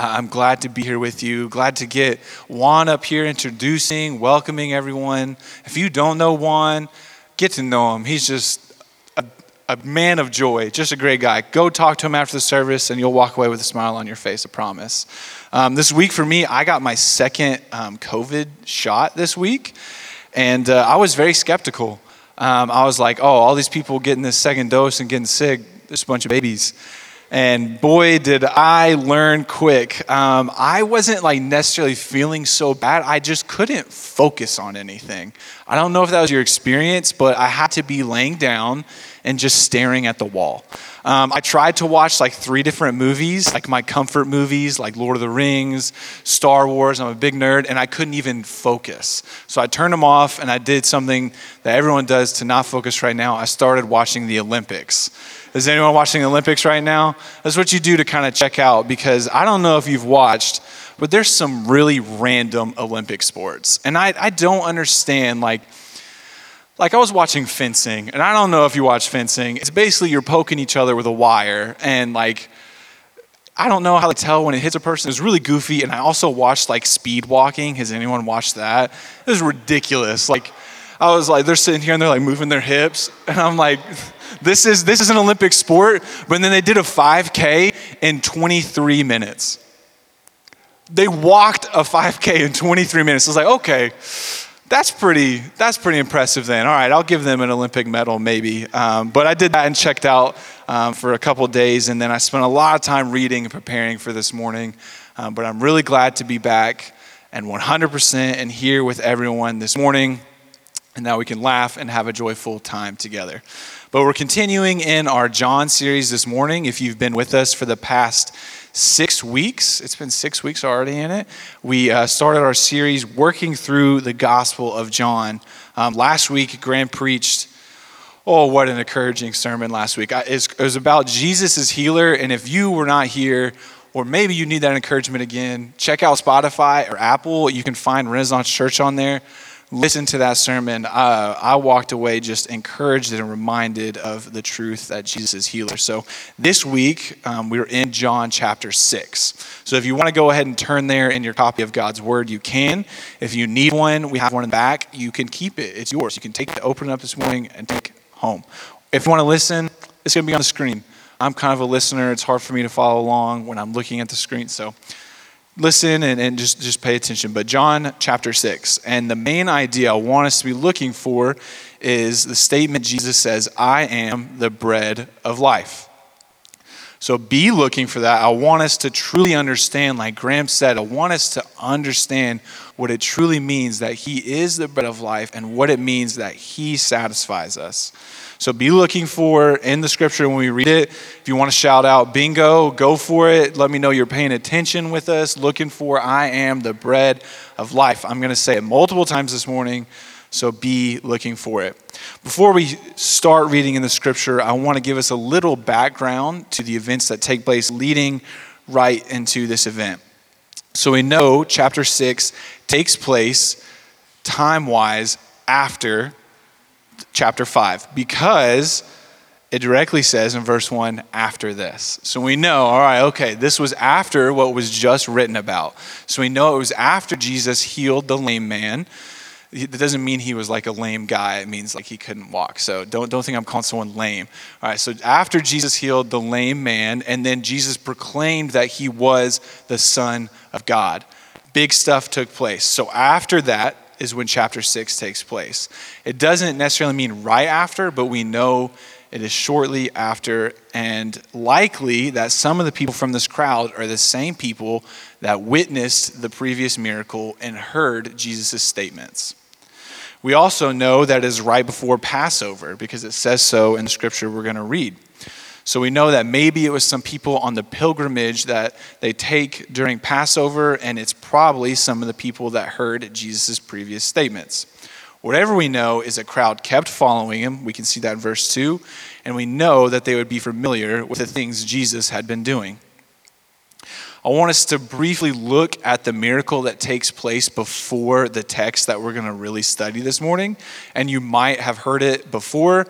I'm glad to be here with you. Glad to get Juan up here introducing, welcoming everyone. If you don't know Juan, get to know him. He's just a, a man of joy, just a great guy. Go talk to him after the service, and you'll walk away with a smile on your face, I promise. Um, this week for me, I got my second um, COVID shot this week, and uh, I was very skeptical. Um, I was like, oh, all these people getting this second dose and getting sick, there's a bunch of babies. And boy, did I learn quick. Um, I wasn't like necessarily feeling so bad. I just couldn't focus on anything. I don't know if that was your experience, but I had to be laying down and just staring at the wall. Um, I tried to watch like three different movies, like my comfort movies, like Lord of the Rings, Star Wars. I'm a big nerd, and I couldn't even focus. So I turned them off, and I did something that everyone does to not focus right now. I started watching the Olympics. Is anyone watching the Olympics right now? That's what you do to kind of check out because I don't know if you've watched, but there's some really random Olympic sports. And I, I don't understand, like, like I was watching fencing, and I don't know if you watch fencing. It's basically you're poking each other with a wire, and like I don't know how to tell when it hits a person. It was really goofy, and I also watched like speed walking. Has anyone watched that? It was ridiculous. Like I was like, they're sitting here and they're like moving their hips, and I'm like, this is this is an Olympic sport. But then they did a 5K in 23 minutes. They walked a 5K in 23 minutes. I was like, okay, that's pretty. That's pretty impressive. Then, all right, I'll give them an Olympic medal, maybe. Um, but I did that and checked out um, for a couple days, and then I spent a lot of time reading and preparing for this morning. Um, but I'm really glad to be back and 100% and here with everyone this morning. And now we can laugh and have a joyful time together. But we're continuing in our John series this morning. If you've been with us for the past six weeks. It's been six weeks already in it. We uh, started our series working through the Gospel of John. Um, last week, Graham preached. Oh, what an encouraging sermon last week. I, it was about Jesus as healer. And if you were not here, or maybe you need that encouragement again, check out Spotify or Apple. You can find Renaissance Church on there listen to that sermon, uh, I walked away just encouraged and reminded of the truth that Jesus is healer. So this week, um, we are in John chapter 6. So if you want to go ahead and turn there in your copy of God's Word, you can. If you need one, we have one in the back. You can keep it, it's yours. You can take it, open it up this morning, and take it home. If you want to listen, it's going to be on the screen. I'm kind of a listener. It's hard for me to follow along when I'm looking at the screen. So listen and, and just, just pay attention. But John chapter 6, and the main idea I want us to be looking for is the statement Jesus says, I am the bread of life. So be looking for that. I want us to truly understand, like Graham said, I want us to understand what it truly means that He is the bread of life and what it means that He satisfies us. So be looking for in the scripture when we read it. If you want to shout out bingo, go for it. Let me know you're paying attention with us, looking for I am the bread of life. I'm going to say it multiple times this morning, so be looking for it. Before we start reading in the scripture, I want to give us a little background to the events that take place leading right into this event. So we know chapter 6 takes place time wise after chapter 5 because it directly says in verse 1 after this. So we know, all right, okay, this was after what was just written about. So we know it was after Jesus healed the lame man. That doesn't mean he was like a lame guy. It means like he couldn't walk. So don't, don't think I'm calling someone lame. All right, so after Jesus healed the lame man, and then Jesus proclaimed that he was the Son of God, big stuff took place. So after that, is when chapter 6 takes place. It doesn't necessarily mean right after, but we know it is shortly after, and likely that some of the people from this crowd are the same people that witnessed the previous miracle and heard Jesus' statements. We also know that it is right before Passover because it says so in the scripture we're going to read. So we know that maybe it was some people on the pilgrimage that they take during Passover, and it's probably some of the people that heard Jesus' previous statements. Whatever we know is a crowd kept following him. We can see that in verse 2. And we know that they would be familiar with the things Jesus had been doing. I want us to briefly look at the miracle that takes place before the text that we're going to really study this morning. And you might have heard it before.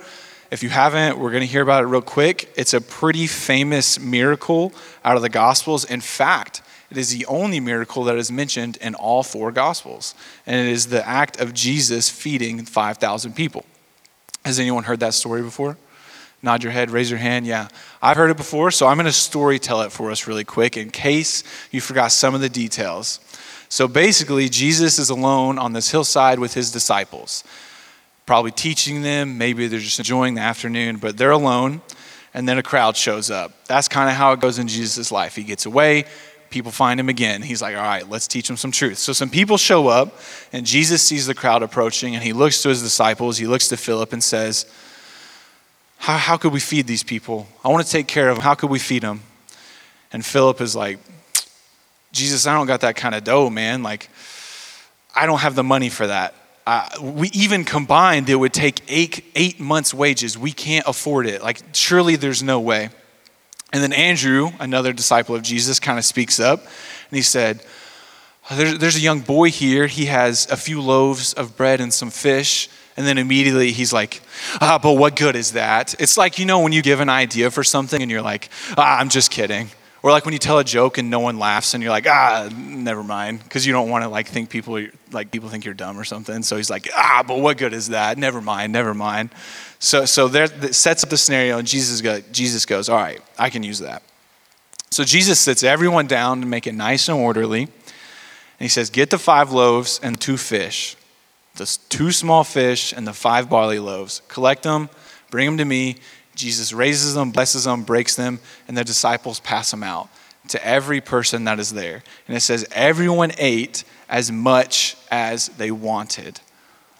If you haven't, we're going to hear about it real quick. It's a pretty famous miracle out of the Gospels. In fact, it is the only miracle that is mentioned in all four Gospels. And it is the act of Jesus feeding 5,000 people. Has anyone heard that story before? Nod your head, raise your hand. Yeah, I've heard it before, so I'm going to story tell it for us really quick in case you forgot some of the details. So basically, Jesus is alone on this hillside with his disciples, probably teaching them. Maybe they're just enjoying the afternoon, but they're alone, and then a crowd shows up. That's kind of how it goes in Jesus' life. He gets away, people find him again. He's like, all right, let's teach them some truth. So some people show up, and Jesus sees the crowd approaching, and he looks to his disciples, he looks to Philip, and says, how, how could we feed these people? I want to take care of them. How could we feed them? And Philip is like, Jesus, I don't got that kind of dough, man. Like, I don't have the money for that. We even combined, it would take eight, eight months' wages. We can't afford it. Like, surely there's no way. And then Andrew, another disciple of Jesus, kind of speaks up and he said, there's, there's a young boy here. He has a few loaves of bread and some fish. And then immediately he's like, ah, but what good is that? It's like, you know, when you give an idea for something and you're like, ah, I'm just kidding. Or like when you tell a joke and no one laughs and you're like, ah, never mind, because you don't want to like think people like people think you're dumb or something. So he's like, ah, but what good is that? Never mind, never mind. So so there sets up the scenario, and Jesus go, Jesus goes, all right, I can use that. So Jesus sits everyone down to make it nice and orderly, and he says, get the five loaves and two fish, the two small fish and the five barley loaves, collect them, bring them to me. Jesus raises them, blesses them, breaks them, and the disciples pass them out to every person that is there. And it says, everyone ate as much as they wanted.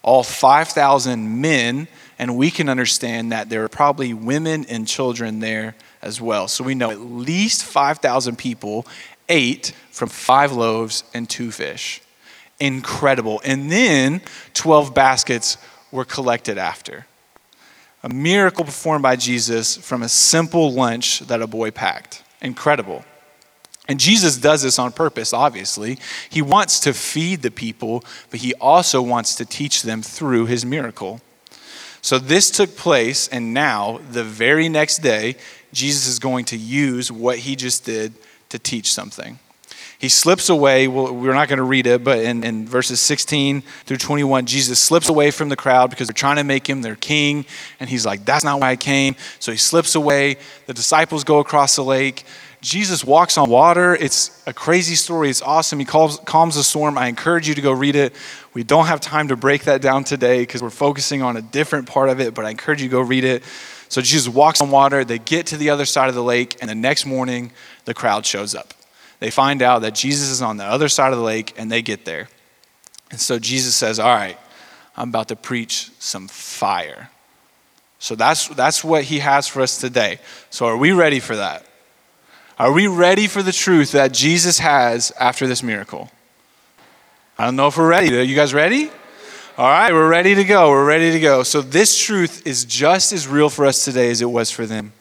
All 5,000 men, and we can understand that there are probably women and children there as well. So we know at least 5,000 people ate from five loaves and two fish. Incredible. And then 12 baskets were collected after a miracle performed by Jesus from a simple lunch that a boy packed. Incredible. And Jesus does this on purpose, obviously. He wants to feed the people, but he also wants to teach them through his miracle. So this took place, and now, the very next day, Jesus is going to use what he just did to teach something he slips away. Well, we're not going to read it, but in, in verses 16 through 21, Jesus slips away from the crowd because they're trying to make him their king. And he's like, That's not why I came. So he slips away. The disciples go across the lake. Jesus walks on water. It's a crazy story. It's awesome. He calms, calms the storm. I encourage you to go read it. We don't have time to break that down today because we're focusing on a different part of it, but I encourage you to go read it. So Jesus walks on water. They get to the other side of the lake, and the next morning, the crowd shows up. They find out that Jesus is on the other side of the lake and they get there. And so Jesus says, All right, I'm about to preach some fire. So that's, that's what he has for us today. So are we ready for that? Are we ready for the truth that Jesus has after this miracle? I don't know if we're ready. Are you guys ready? All right, we're ready to go. We're ready to go. So, this truth is just as real for us today as it was for them.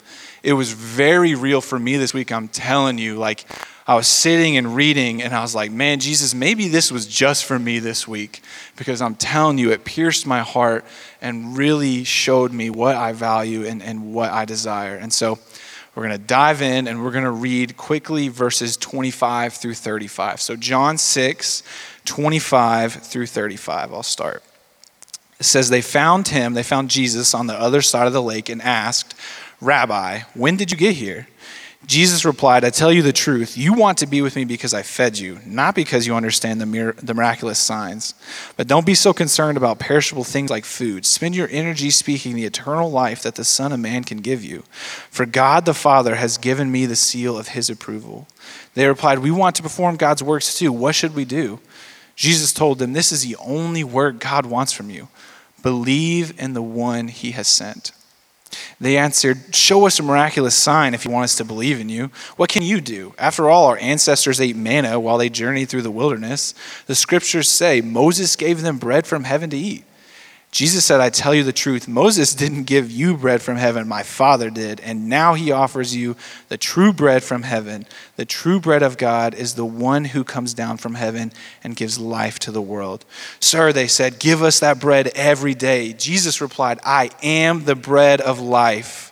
It was very real for me this week. I'm telling you, like, I was sitting and reading, and I was like, man, Jesus, maybe this was just for me this week. Because I'm telling you, it pierced my heart and really showed me what I value and, and what I desire. And so we're going to dive in and we're going to read quickly verses 25 through 35. So, John 6, 25 through 35. I'll start. It says, They found him, they found Jesus on the other side of the lake and asked, Rabbi, when did you get here? Jesus replied, I tell you the truth. You want to be with me because I fed you, not because you understand the, mir- the miraculous signs. But don't be so concerned about perishable things like food. Spend your energy speaking the eternal life that the Son of Man can give you. For God the Father has given me the seal of his approval. They replied, We want to perform God's works too. What should we do? Jesus told them, This is the only work God wants from you. Believe in the one he has sent. They answered, Show us a miraculous sign if you want us to believe in you. What can you do? After all, our ancestors ate manna while they journeyed through the wilderness. The scriptures say Moses gave them bread from heaven to eat. Jesus said, I tell you the truth. Moses didn't give you bread from heaven, my Father did. And now he offers you the true bread from heaven. The true bread of God is the one who comes down from heaven and gives life to the world. Sir, they said, give us that bread every day. Jesus replied, I am the bread of life.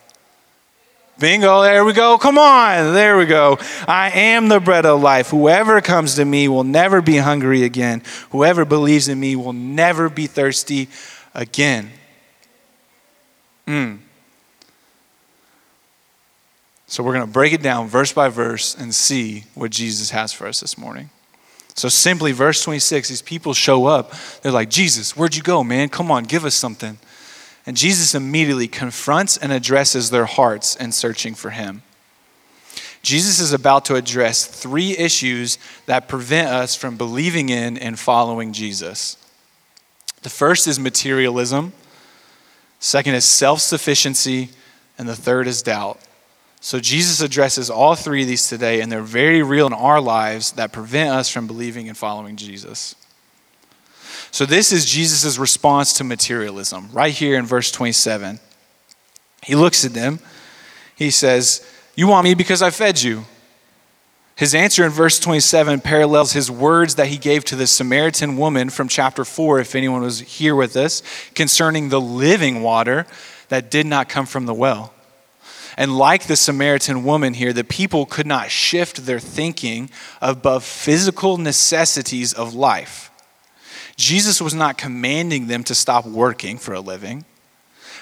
Bingo, there we go. Come on, there we go. I am the bread of life. Whoever comes to me will never be hungry again. Whoever believes in me will never be thirsty again. Mm. So we're going to break it down verse by verse and see what Jesus has for us this morning. So simply, verse 26, these people show up. They're like, Jesus, where'd you go, man? Come on, give us something. And Jesus immediately confronts and addresses their hearts in searching for him. Jesus is about to address three issues that prevent us from believing in and following Jesus. The first is materialism, second is self sufficiency, and the third is doubt. So Jesus addresses all three of these today, and they're very real in our lives that prevent us from believing and following Jesus. So, this is Jesus' response to materialism, right here in verse 27. He looks at them. He says, You want me because I fed you. His answer in verse 27 parallels his words that he gave to the Samaritan woman from chapter 4, if anyone was here with us, concerning the living water that did not come from the well. And like the Samaritan woman here, the people could not shift their thinking above physical necessities of life. Jesus was not commanding them to stop working for a living,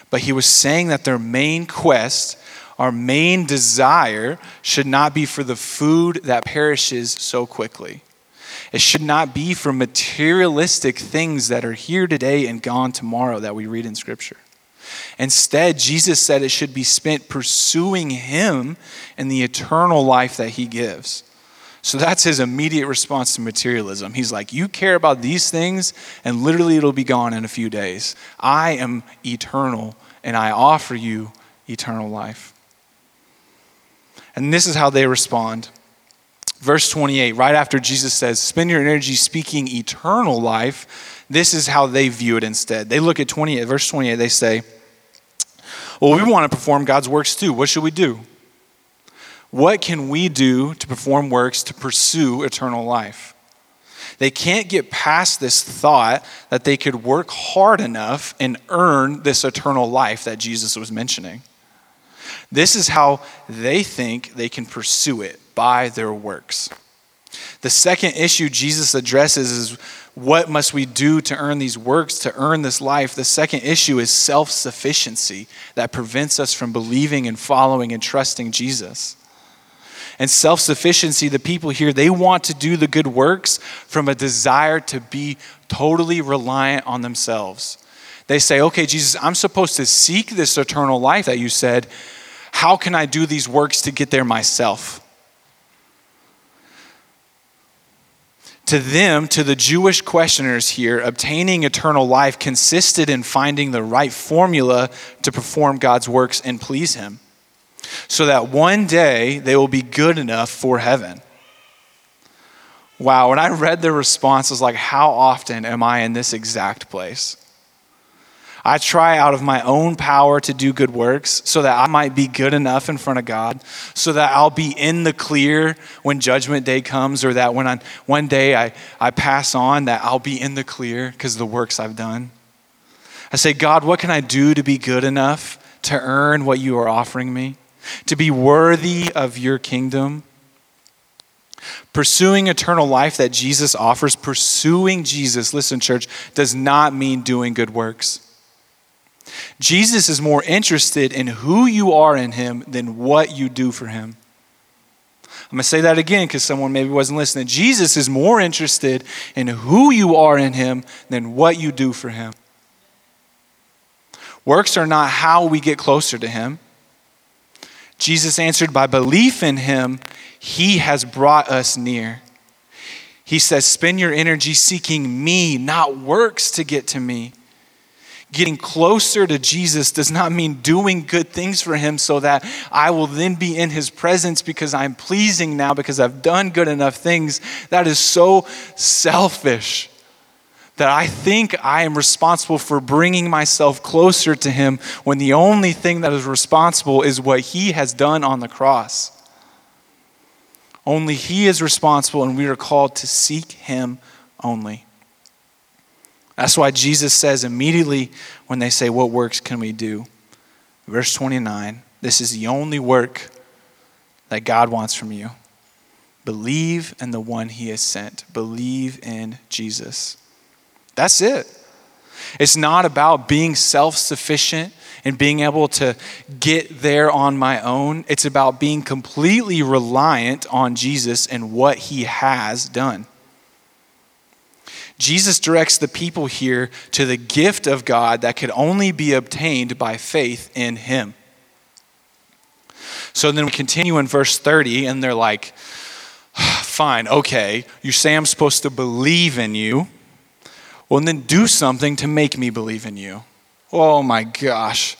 but he was saying that their main quest our main desire should not be for the food that perishes so quickly. It should not be for materialistic things that are here today and gone tomorrow that we read in Scripture. Instead, Jesus said it should be spent pursuing Him and the eternal life that He gives. So that's his immediate response to materialism. He's like, You care about these things, and literally it'll be gone in a few days. I am eternal, and I offer you eternal life. And this is how they respond. Verse 28, right after Jesus says, Spend your energy speaking eternal life, this is how they view it instead. They look at 28, verse 28, they say, Well, we want to perform God's works too. What should we do? What can we do to perform works to pursue eternal life? They can't get past this thought that they could work hard enough and earn this eternal life that Jesus was mentioning. This is how they think they can pursue it by their works. The second issue Jesus addresses is what must we do to earn these works, to earn this life? The second issue is self sufficiency that prevents us from believing and following and trusting Jesus. And self sufficiency, the people here, they want to do the good works from a desire to be totally reliant on themselves. They say, okay, Jesus, I'm supposed to seek this eternal life that you said, how can I do these works to get there myself? To them, to the Jewish questioners here, obtaining eternal life consisted in finding the right formula to perform God's works and please Him, so that one day they will be good enough for heaven. Wow, when I read their response, I was like, how often am I in this exact place? I try out of my own power to do good works so that I might be good enough in front of God, so that I'll be in the clear when judgment day comes, or that when I, one day I, I pass on, that I'll be in the clear because of the works I've done. I say, God, what can I do to be good enough to earn what you are offering me, to be worthy of your kingdom? Pursuing eternal life that Jesus offers, pursuing Jesus, listen, church, does not mean doing good works. Jesus is more interested in who you are in him than what you do for him. I'm going to say that again because someone maybe wasn't listening. Jesus is more interested in who you are in him than what you do for him. Works are not how we get closer to him. Jesus answered by belief in him, he has brought us near. He says, Spend your energy seeking me, not works to get to me. Getting closer to Jesus does not mean doing good things for him so that I will then be in his presence because I'm pleasing now because I've done good enough things. That is so selfish that I think I am responsible for bringing myself closer to him when the only thing that is responsible is what he has done on the cross. Only he is responsible, and we are called to seek him only. That's why Jesus says immediately when they say, What works can we do? Verse 29 this is the only work that God wants from you. Believe in the one he has sent, believe in Jesus. That's it. It's not about being self sufficient and being able to get there on my own. It's about being completely reliant on Jesus and what he has done. Jesus directs the people here to the gift of God that could only be obtained by faith in Him. So then we continue in verse 30, and they're like, fine, okay, you say I'm supposed to believe in you. Well, and then do something to make me believe in you. Oh my gosh.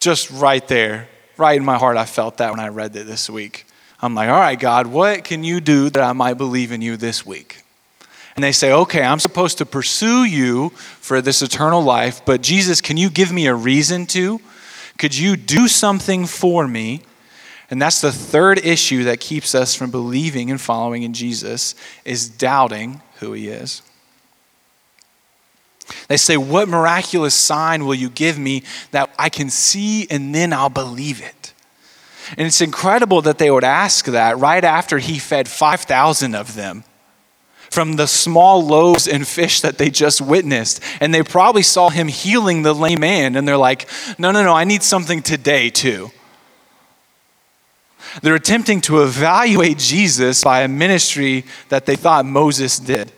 Just right there, right in my heart, I felt that when I read it this week. I'm like, all right, God, what can you do that I might believe in you this week? And they say, okay, I'm supposed to pursue you for this eternal life, but Jesus, can you give me a reason to? Could you do something for me? And that's the third issue that keeps us from believing and following in Jesus is doubting who he is. They say, What miraculous sign will you give me that I can see and then I'll believe it? And it's incredible that they would ask that right after he fed 5,000 of them from the small loaves and fish that they just witnessed. And they probably saw him healing the lame man, and they're like, no, no, no, I need something today too. They're attempting to evaluate Jesus by a ministry that they thought Moses did.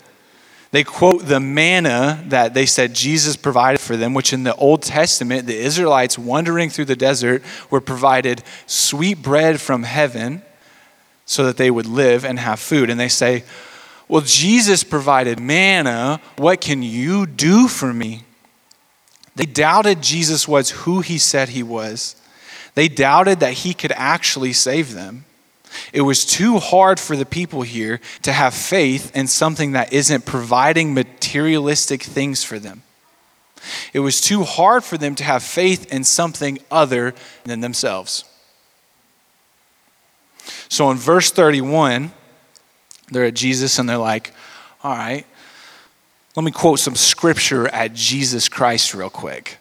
They quote the manna that they said Jesus provided for them, which in the Old Testament, the Israelites wandering through the desert were provided sweet bread from heaven so that they would live and have food. And they say, well, Jesus provided manna. What can you do for me? They doubted Jesus was who he said he was. They doubted that he could actually save them. It was too hard for the people here to have faith in something that isn't providing materialistic things for them. It was too hard for them to have faith in something other than themselves. So in verse 31, they're at Jesus and they're like, all right, let me quote some scripture at Jesus Christ real quick.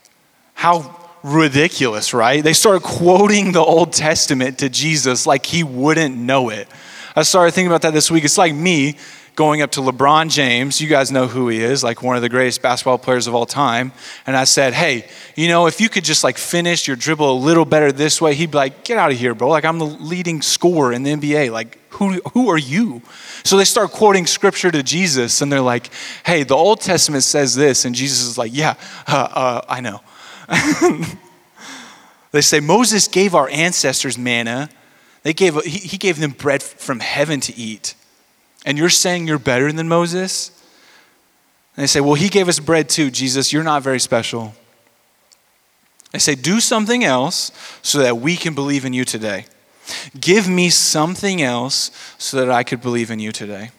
How ridiculous, right? They started quoting the Old Testament to Jesus like he wouldn't know it. I started thinking about that this week. It's like me going up to LeBron James. You guys know who he is, like one of the greatest basketball players of all time. And I said, hey, you know, if you could just like finish your dribble a little better this way, he'd be like, get out of here, bro. Like, I'm the leading scorer in the NBA. Like, who, who are you? So they start quoting scripture to Jesus and they're like, hey, the Old Testament says this. And Jesus is like, yeah, uh, uh, I know. they say, Moses gave our ancestors manna. They gave, he, he gave them bread from heaven to eat and you're saying you're better than Moses? And they say, Well, he gave us bread too, Jesus. You're not very special. They say, Do something else so that we can believe in you today. Give me something else so that I could believe in you today.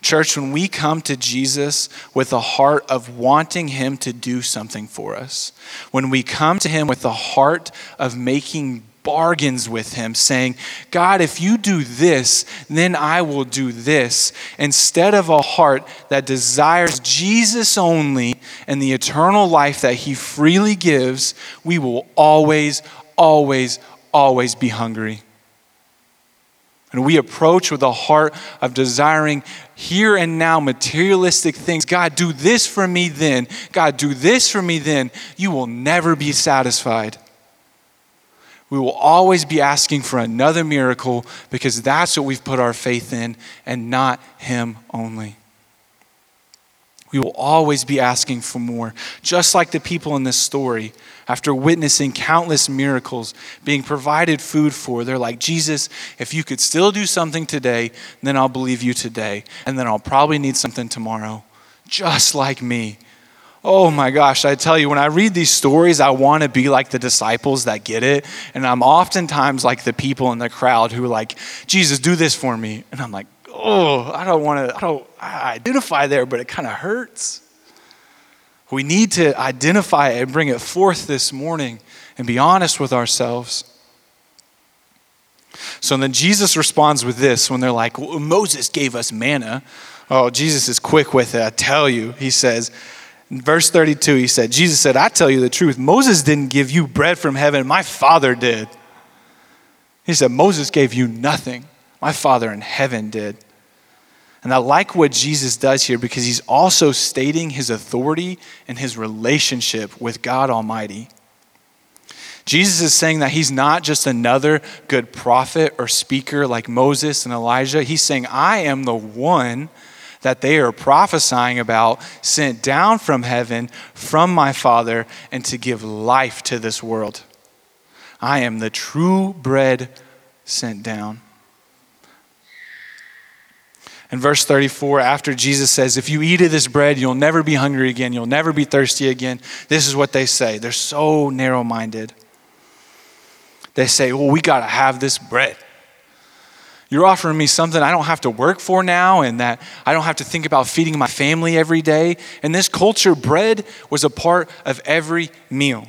Church, when we come to Jesus with a heart of wanting Him to do something for us, when we come to Him with a heart of making bargains with him, saying, God, if you do this, then I will do this, instead of a heart that desires Jesus only and the eternal life that he freely gives, we will always, always, always be hungry. And we approach with a heart of desiring here and now materialistic things. God, do this for me then. God, do this for me then. You will never be satisfied we will always be asking for another miracle because that's what we've put our faith in and not Him only. We will always be asking for more. Just like the people in this story, after witnessing countless miracles being provided food for, they're like, Jesus, if you could still do something today, then I'll believe you today. And then I'll probably need something tomorrow. Just like me. Oh my gosh, I tell you, when I read these stories, I want to be like the disciples that get it. And I'm oftentimes like the people in the crowd who are like, Jesus, do this for me. And I'm like, oh, I don't want to, I don't I identify there, but it kind of hurts. We need to identify it and bring it forth this morning and be honest with ourselves. So then Jesus responds with this when they're like, well, Moses gave us manna. Oh, Jesus is quick with it, I tell you. He says, verse 32, he said, Jesus said, I tell you the truth. Moses didn't give you bread from heaven, my Father did. He said, Moses gave you nothing, my Father in heaven did. And I like what Jesus does here because he's also stating his authority and his relationship with God Almighty. Jesus is saying that he's not just another good prophet or speaker like Moses and Elijah. He's saying, I am the one that they are prophesying about, sent down from heaven from my Father, and to give life to this world. I am the true bread sent down. In verse 34, after Jesus says, If you eat of this bread, you'll never be hungry again, you'll never be thirsty again, this is what they say. They're so narrow minded. They say, Well, we got to have this bread. You're offering me something I don't have to work for now and that I don't have to think about feeding my family every day. In this culture, bread was a part of every meal.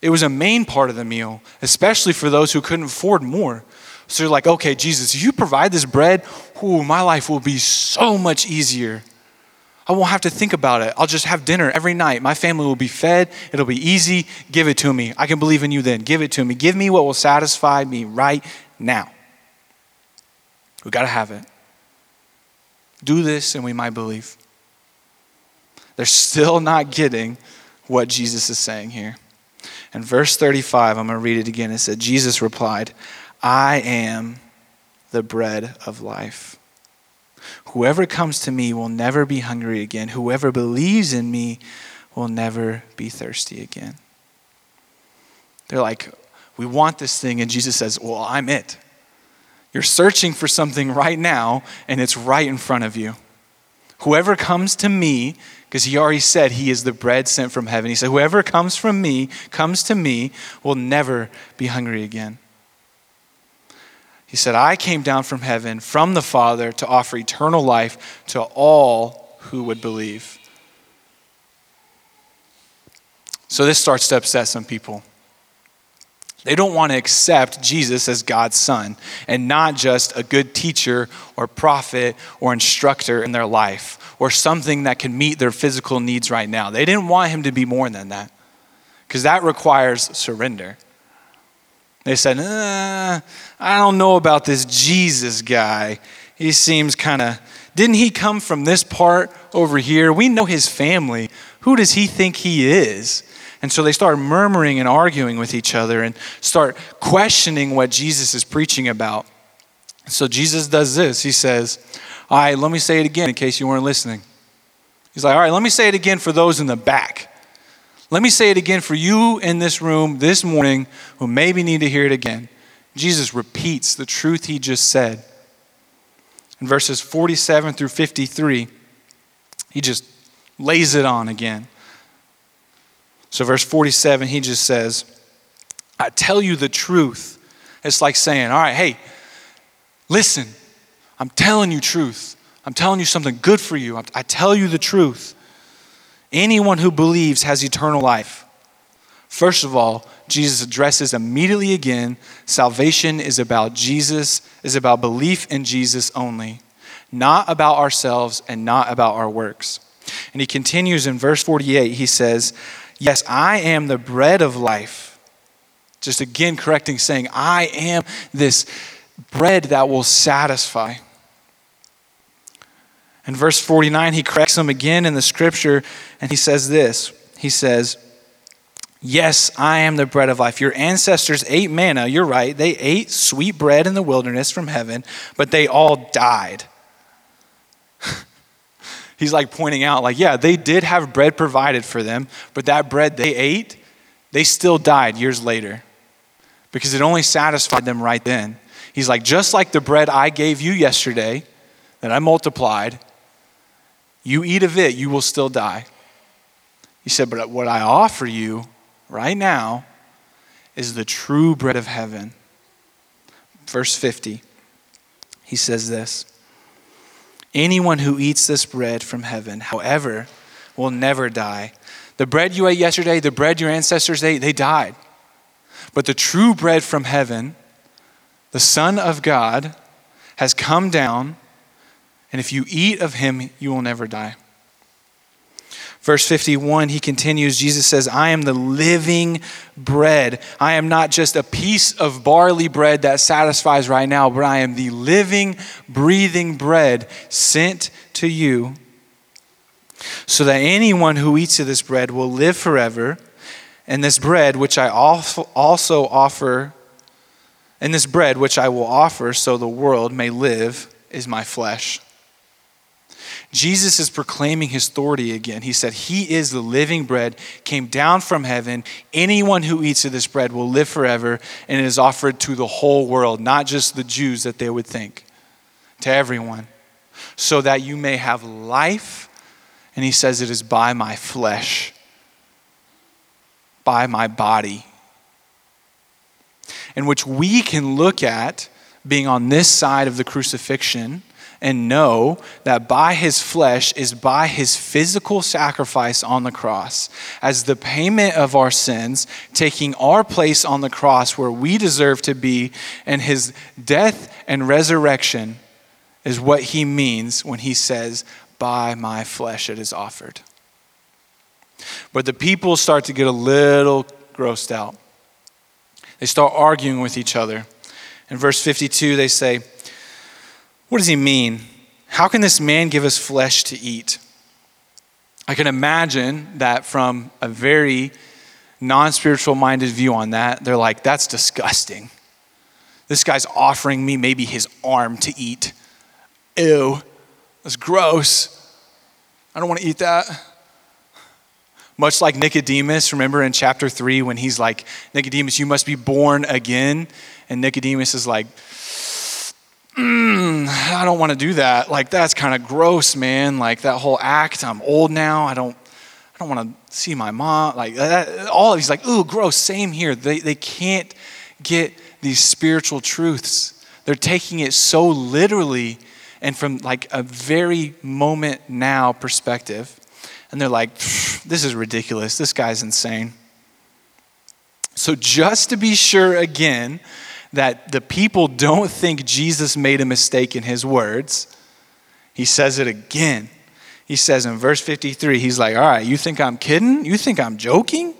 It was a main part of the meal, especially for those who couldn't afford more. So you're like, okay, Jesus, you provide this bread, ooh, my life will be so much easier. I won't have to think about it. I'll just have dinner every night. My family will be fed. It'll be easy. Give it to me. I can believe in you then. Give it to me. Give me what will satisfy me right now. We got to have it. Do this and we might believe. They're still not getting what Jesus is saying here. In verse 35, I'm going to read it again. It said, Jesus replied, I am the bread of life. Whoever comes to me will never be hungry again. Whoever believes in me will never be thirsty again. They're like, we want this thing. And Jesus says, Well, I'm it. You're searching for something right now, and it's right in front of you. Whoever comes to me, because he already said he is the bread sent from heaven. He said, Whoever comes from me, comes to me, will never be hungry again. He said, I came down from heaven, from the Father, to offer eternal life to all who would believe. So this starts to upset some people. They don't want to accept Jesus as God's son and not just a good teacher or prophet or instructor in their life or something that can meet their physical needs right now. They didn't want him to be more than that because that requires surrender. They said, uh, I don't know about this Jesus guy. He seems kind of, didn't he come from this part over here? We know his family. Who does he think he is? And so they start murmuring and arguing with each other and start questioning what Jesus is preaching about. So Jesus does this. He says, All right, let me say it again in case you weren't listening. He's like, All right, let me say it again for those in the back. Let me say it again for you in this room this morning who maybe need to hear it again. Jesus repeats the truth he just said. In verses 47 through 53, he just lays it on again. So, verse 47, he just says, I tell you the truth. It's like saying, All right, hey, listen, I'm telling you truth. I'm telling you something good for you. I tell you the truth. Anyone who believes has eternal life. First of all, Jesus addresses immediately again salvation is about Jesus, is about belief in Jesus only, not about ourselves and not about our works. And he continues in verse 48, he says, Yes, I am the bread of life. Just again correcting, saying, I am this bread that will satisfy. In verse 49, he corrects them again in the scripture, and he says this He says, Yes, I am the bread of life. Your ancestors ate manna. You're right. They ate sweet bread in the wilderness from heaven, but they all died. He's like pointing out, like, yeah, they did have bread provided for them, but that bread they ate, they still died years later because it only satisfied them right then. He's like, just like the bread I gave you yesterday that I multiplied, you eat of it, you will still die. He said, But what I offer you right now is the true bread of heaven. Verse 50, he says this Anyone who eats this bread from heaven, however, will never die. The bread you ate yesterday, the bread your ancestors ate, they died. But the true bread from heaven, the Son of God, has come down, and if you eat of him, you will never die. Verse 51, he continues, Jesus says, I am the living bread. I am not just a piece of barley bread that satisfies right now, but I am the living, breathing bread sent to you so that anyone who eats of this bread will live forever. And this bread, which I also offer, and this bread, which I will offer so the world may live, is my flesh. Jesus is proclaiming his authority again. He said, He is the living bread, came down from heaven. Anyone who eats of this bread will live forever, and it is offered to the whole world, not just the Jews that they would think, to everyone, so that you may have life. And he says, It is by my flesh, by my body, in which we can look at being on this side of the crucifixion and know that by his flesh is by his physical sacrifice on the cross, as the payment of our sins, taking our place on the cross where we deserve to be, and his death and resurrection is what he means when he says, By my flesh it is offered. But the people start to get a little grossed out. They start arguing with each other. In verse 52, they say, what does he mean? How can this man give us flesh to eat? I can imagine that from a very non spiritual minded view on that, they're like, that's disgusting. This guy's offering me maybe his arm to eat. Ew, that's gross. I don't want to eat that. Much like Nicodemus, remember in chapter 3 when he's like, Nicodemus, you must be born again. And Nicodemus is like, mm, I don't want to do that. Like that's kind of gross, man. Like that whole act. I'm old now. I don't. I don't want to see my mom. Like that, all of he's like, ooh, gross. Same here. They they can't get these spiritual truths. They're taking it so literally and from like a very moment now perspective. And they're like, this is ridiculous. This guy's insane. So, just to be sure again, that the people don't think Jesus made a mistake in his words, he says it again. He says in verse 53, he's like, All right, you think I'm kidding? You think I'm joking?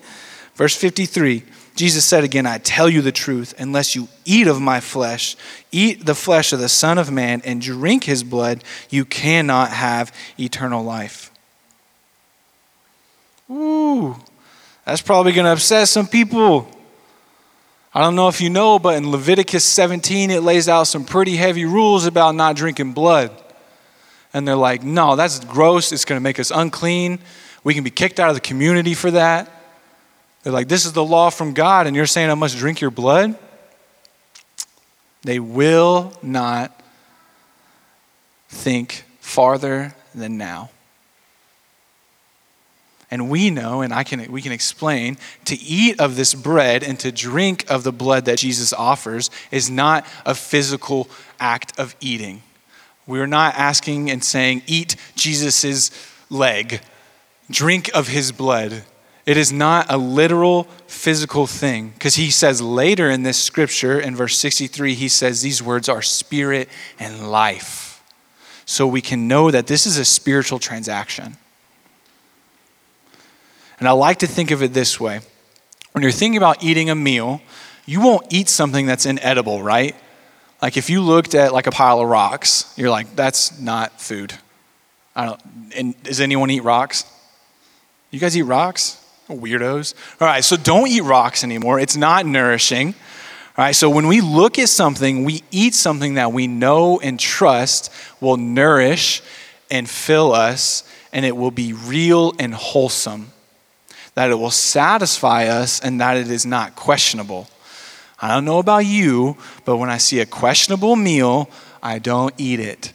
Verse 53, Jesus said again, I tell you the truth, unless you eat of my flesh, eat the flesh of the Son of Man, and drink his blood, you cannot have eternal life. Ooh, that's probably going to upset some people. I don't know if you know, but in Leviticus 17, it lays out some pretty heavy rules about not drinking blood. And they're like, no, that's gross. It's going to make us unclean. We can be kicked out of the community for that. They're like, this is the law from God, and you're saying I must drink your blood? They will not think farther than now. And we know, and I can, we can explain, to eat of this bread and to drink of the blood that Jesus offers is not a physical act of eating. We're not asking and saying, eat Jesus' leg, drink of his blood. It is not a literal physical thing. Because he says later in this scripture, in verse 63, he says these words are spirit and life. So we can know that this is a spiritual transaction. And I like to think of it this way when you're thinking about eating a meal, you won't eat something that's inedible, right? Like if you looked at like a pile of rocks, you're like, that's not food. I don't. And does anyone eat rocks? You guys eat rocks? Weirdos. All right, so don't eat rocks anymore. It's not nourishing. All right, so when we look at something, we eat something that we know and trust will nourish and fill us, and it will be real and wholesome that it will satisfy us, and that it is not questionable. I don't know about you, but when I see a questionable meal, I don't eat it.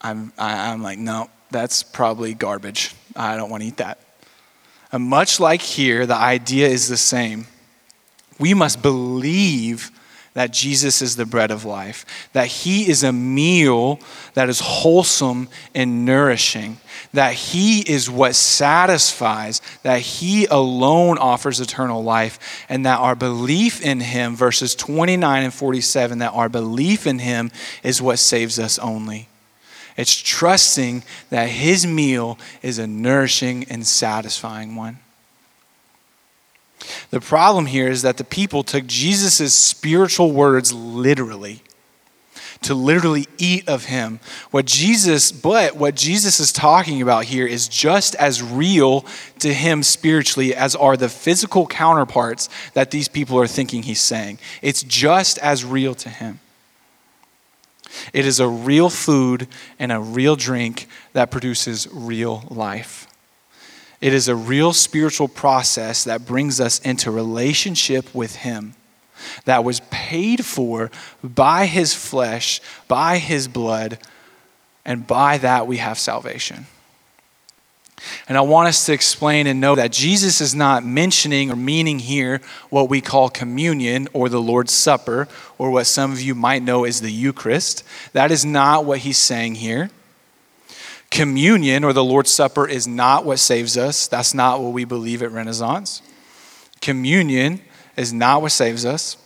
I'm, I, am i am like, no, that's probably garbage. I don't want to eat that. And much like here, the idea is the same. We must believe that Jesus is the bread of life, that He is a meal that is wholesome and nourishing, that He is what satisfies, that He alone offers eternal life, and that our belief in Him, verses 29 and 47, that our belief in Him is what saves us only. It's trusting that His meal is a nourishing and satisfying one. The problem here is that the people took Jesus' spiritual words literally to literally eat of him. What Jesus, but what Jesus is talking about here is just as real to him spiritually as are the physical counterparts that these people are thinking he's saying. It's just as real to him. It is a real food and a real drink that produces real life. It is a real spiritual process that brings us into relationship with Him that was paid for by His flesh, by His blood, and by that we have salvation. And I want us to explain and know that Jesus is not mentioning or meaning here what we call communion or the Lord's Supper or what some of you might know as the Eucharist. That is not what he's saying here. Communion or the Lord's Supper is not what saves us. That's not what we believe at Renaissance. Communion is not what saves us.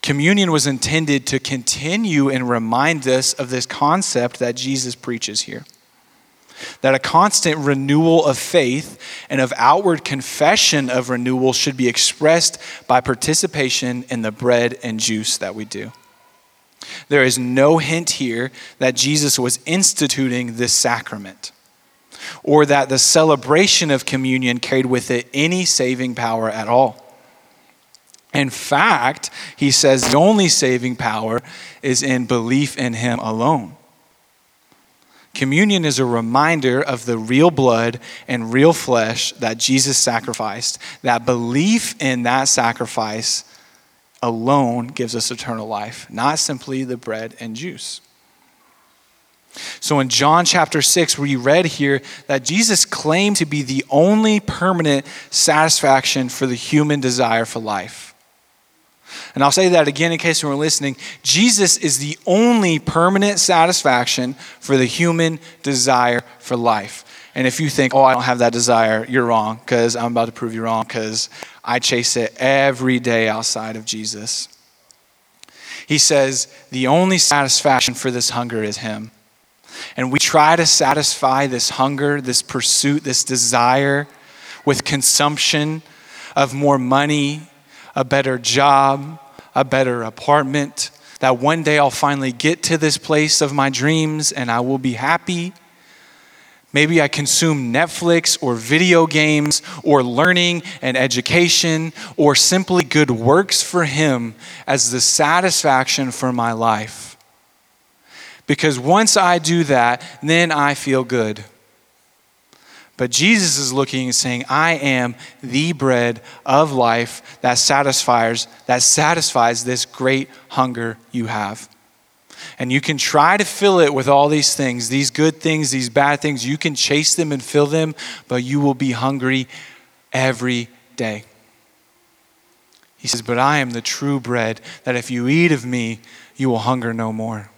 Communion was intended to continue and remind us of this concept that Jesus preaches here. That a constant renewal of faith and of outward confession of renewal should be expressed by participation in the bread and juice that we do. There is no hint here that Jesus was instituting this sacrament or that the celebration of communion carried with it any saving power at all. In fact, he says the only saving power is in belief in him alone. Communion is a reminder of the real blood and real flesh that Jesus sacrificed. That belief in that sacrifice alone gives us eternal life, not simply the bread and juice. So in John chapter 6, we read here that Jesus claimed to be the only permanent satisfaction for the human desire for life. And I'll say that again in case you were listening. Jesus is the only permanent satisfaction for the human desire for life. And if you think, oh, I don't have that desire, you're wrong, because I'm about to prove you wrong, because I chase it every day outside of Jesus. He says, the only satisfaction for this hunger is Him. And we try to satisfy this hunger, this pursuit, this desire with consumption of more money, a better job, a better apartment. That one day I'll finally get to this place of my dreams and I will be happy. Maybe I consume Netflix or video games or learning and education or simply good works for Him as the satisfaction for my life. Because once I do that, then I feel good. But Jesus is looking and saying, I am the bread of life that satisfies, that satisfies this great hunger you have. And you can try to fill it with all these things, these good things, these bad things. You can chase them and fill them, but you will be hungry every day. He says, But I am the true bread, that if you eat of me, you will hunger no more.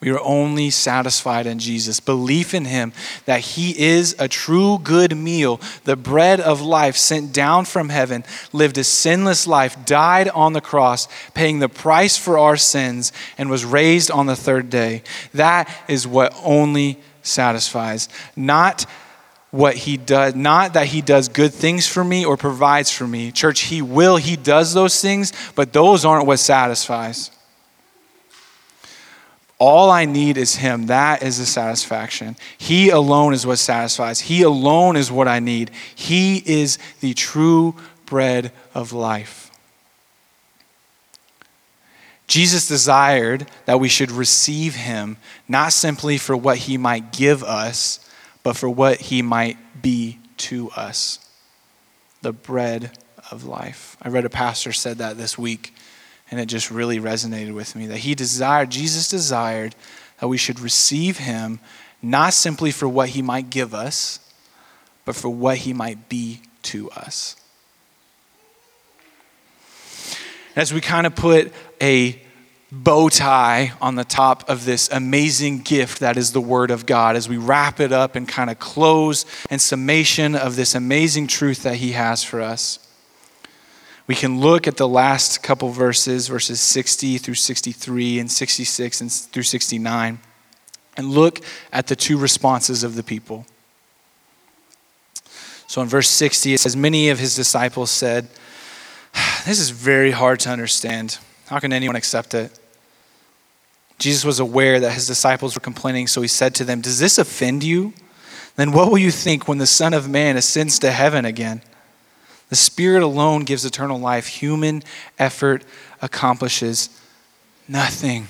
We are only satisfied in Jesus. Belief in Him that He is a true good meal, the bread of life sent down from heaven, lived a sinless life, died on the cross, paying the price for our sins, and was raised on the third day. That is what only satisfies. Not what he does, not that he does good things for me or provides for me. Church, he will, he does those things, but those aren't what satisfies. All I need is Him. That is the satisfaction. He alone is what satisfies. He alone is what I need. He is the true bread of life. Jesus desired that we should receive Him, not simply for what He might give us, but for what He might be to us the bread of life. I read a pastor said that this week. And it just really resonated with me that he desired, Jesus desired that we should receive him not simply for what he might give us, but for what he might be to us. As we kind of put a bow tie on the top of this amazing gift that is the Word of God, as we wrap it up and kind of close and summation of this amazing truth that He has for us we can look at the last couple verses, verses 60 through 63 and 66 and through 69, and look at the two responses of the people. So in verse 60, it says, Many of his disciples said, This is very hard to understand. How can anyone accept it? Jesus was aware that his disciples were complaining, so he said to them, Does this offend you? Then what will you think when the Son of Man ascends to heaven again? The Spirit alone gives eternal life. Human effort accomplishes nothing.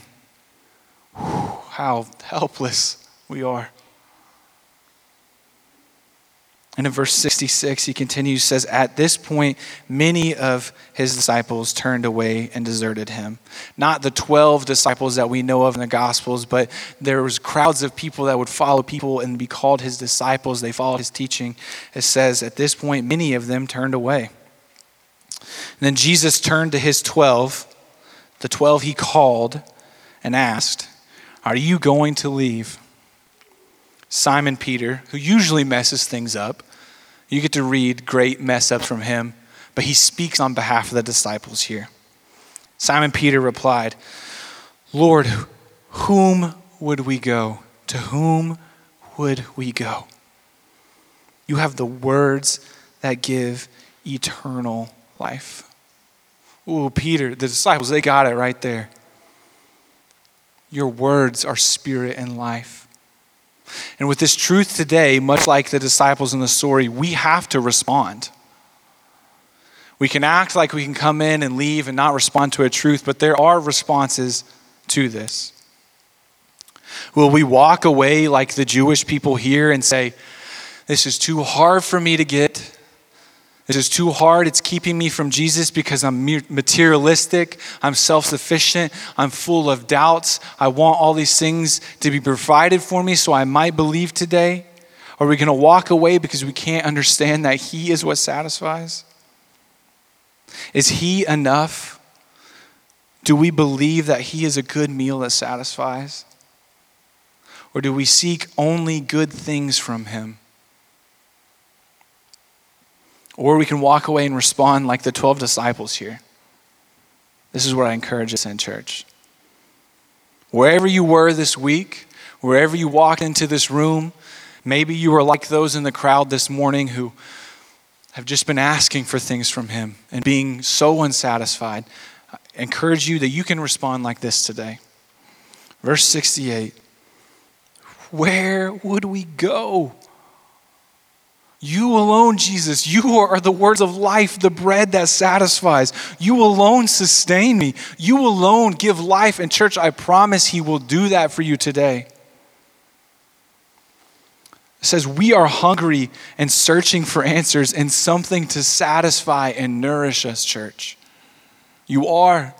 Whew, how helpless we are. And in verse 66, he continues, says, At this point, many of his disciples turned away and deserted him. Not the 12 disciples that we know of in the Gospels, but there was crowds of people that would follow people and be called his disciples. They followed his teaching. It says, At this point, many of them turned away. And then Jesus turned to his 12, the 12 he called, and asked, Are you going to leave? Simon Peter, who usually messes things up, you get to read great mess ups from him, but he speaks on behalf of the disciples here. Simon Peter replied, Lord, whom would we go? To whom would we go? You have the words that give eternal life. Ooh, Peter, the disciples, they got it right there. Your words are spirit and life. And with this truth today, much like the disciples in the story, we have to respond. We can act like we can come in and leave and not respond to a truth, but there are responses to this. Will we walk away like the Jewish people here and say, This is too hard for me to get? It is too hard. It's keeping me from Jesus because I'm materialistic. I'm self sufficient. I'm full of doubts. I want all these things to be provided for me so I might believe today. Are we going to walk away because we can't understand that He is what satisfies? Is He enough? Do we believe that He is a good meal that satisfies? Or do we seek only good things from Him? Or we can walk away and respond like the 12 disciples here. This is what I encourage us in church. Wherever you were this week, wherever you walked into this room, maybe you were like those in the crowd this morning who have just been asking for things from Him and being so unsatisfied. I encourage you that you can respond like this today. Verse 68 Where would we go? You alone, Jesus, you are the words of life, the bread that satisfies. You alone sustain me. You alone give life. And, church, I promise He will do that for you today. It says, We are hungry and searching for answers and something to satisfy and nourish us, church. You are.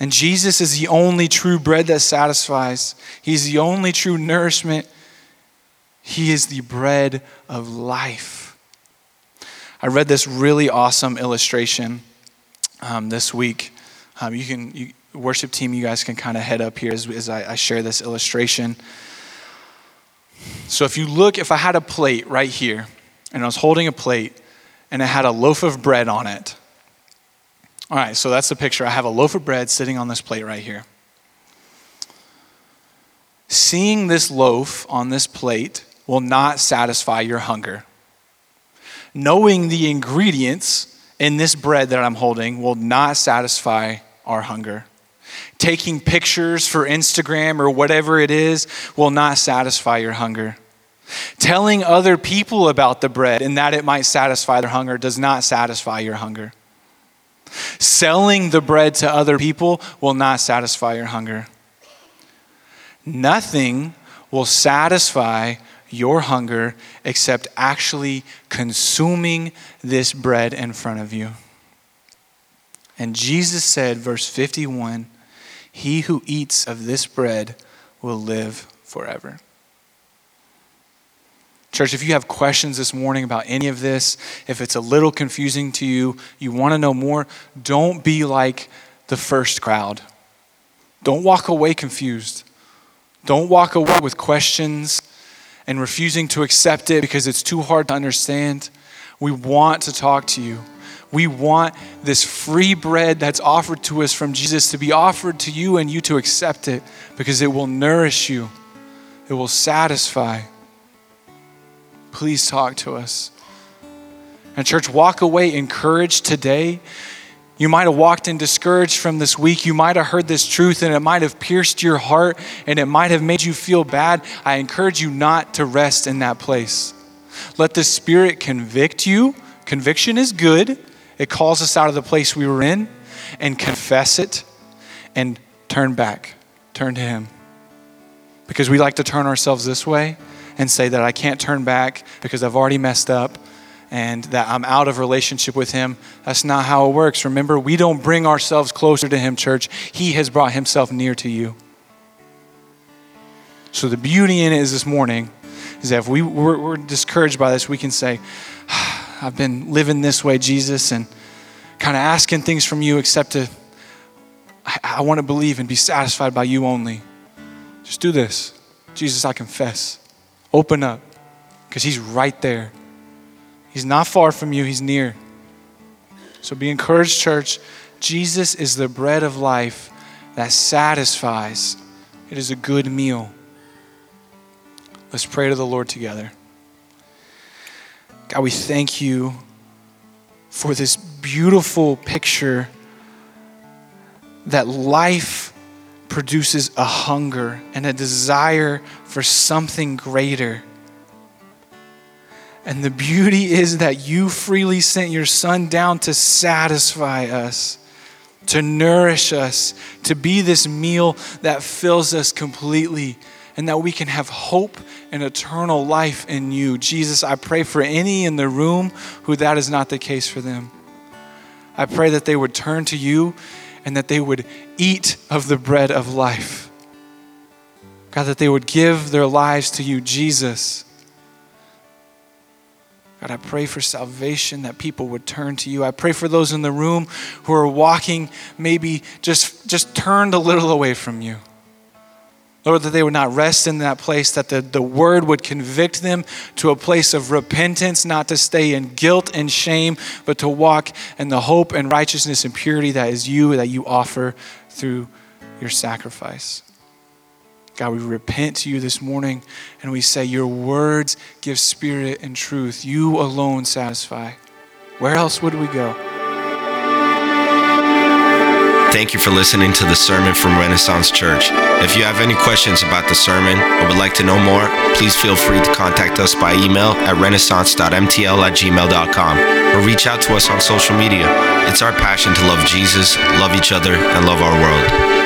And Jesus is the only true bread that satisfies, He's the only true nourishment he is the bread of life. I read this really awesome illustration um, this week. Um, you can, you, worship team, you guys can kind of head up here as, as I, I share this illustration. So if you look, if I had a plate right here, and I was holding a plate, and it had a loaf of bread on it. All right, so that's the picture. I have a loaf of bread sitting on this plate right here. Seeing this loaf on this plate will not satisfy your hunger. Knowing the ingredients in this bread that I'm holding will not satisfy our hunger. Taking pictures for Instagram or whatever it is will not satisfy your hunger. Telling other people about the bread and that it might satisfy their hunger does not satisfy your hunger. Selling the bread to other people will not satisfy your hunger. Nothing will satisfy your hunger except actually consuming this bread in front of you. And Jesus said, verse 51 He who eats of this bread will live forever. Church, if you have questions this morning about any of this, if it's a little confusing to you, you want to know more, don't be like the first crowd. Don't walk away confused. Don't walk away with questions and refusing to accept it because it's too hard to understand. We want to talk to you. We want this free bread that's offered to us from Jesus to be offered to you and you to accept it because it will nourish you, it will satisfy. Please talk to us. And, church, walk away encouraged today you might have walked in discouraged from this week. You might have heard this truth and it might have pierced your heart and it might have made you feel bad. I encourage you not to rest in that place. Let the Spirit convict you. Conviction is good, it calls us out of the place we were in, and confess it and turn back. Turn to Him. Because we like to turn ourselves this way and say that I can't turn back because I've already messed up and that I'm out of relationship with Him. That's not how it works. Remember, we don't bring ourselves closer to Him, church. He has brought Himself near to you. So, the beauty in it is this morning is that if we, we're, we're discouraged by this, we can say, I've been living this way, Jesus, and kind of asking things from you, except to, I, I want to believe and be satisfied by you only. Just do this. Jesus, I confess. Open up, because He's right there. He's not far from you, He's near. So be encouraged, church. Jesus is the bread of life that satisfies, it is a good meal. Let's pray to the Lord together. God, we thank you for this beautiful picture that life produces a hunger and a desire for something greater. And the beauty is that you freely sent your son down to satisfy us, to nourish us, to be this meal that fills us completely, and that we can have hope and eternal life in you. Jesus, I pray for any in the room who that is not the case for them. I pray that they would turn to you and that they would eat of the bread of life. God, that they would give their lives to you, Jesus God, I pray for salvation that people would turn to you. I pray for those in the room who are walking, maybe just, just turned a little away from you. Lord, that they would not rest in that place, that the, the word would convict them to a place of repentance, not to stay in guilt and shame, but to walk in the hope and righteousness and purity that is you, that you offer through your sacrifice. God, we repent to you this morning and we say, Your words give spirit and truth. You alone satisfy. Where else would we go? Thank you for listening to the sermon from Renaissance Church. If you have any questions about the sermon or would like to know more, please feel free to contact us by email at renaissance.mtl at gmail.com or reach out to us on social media. It's our passion to love Jesus, love each other, and love our world.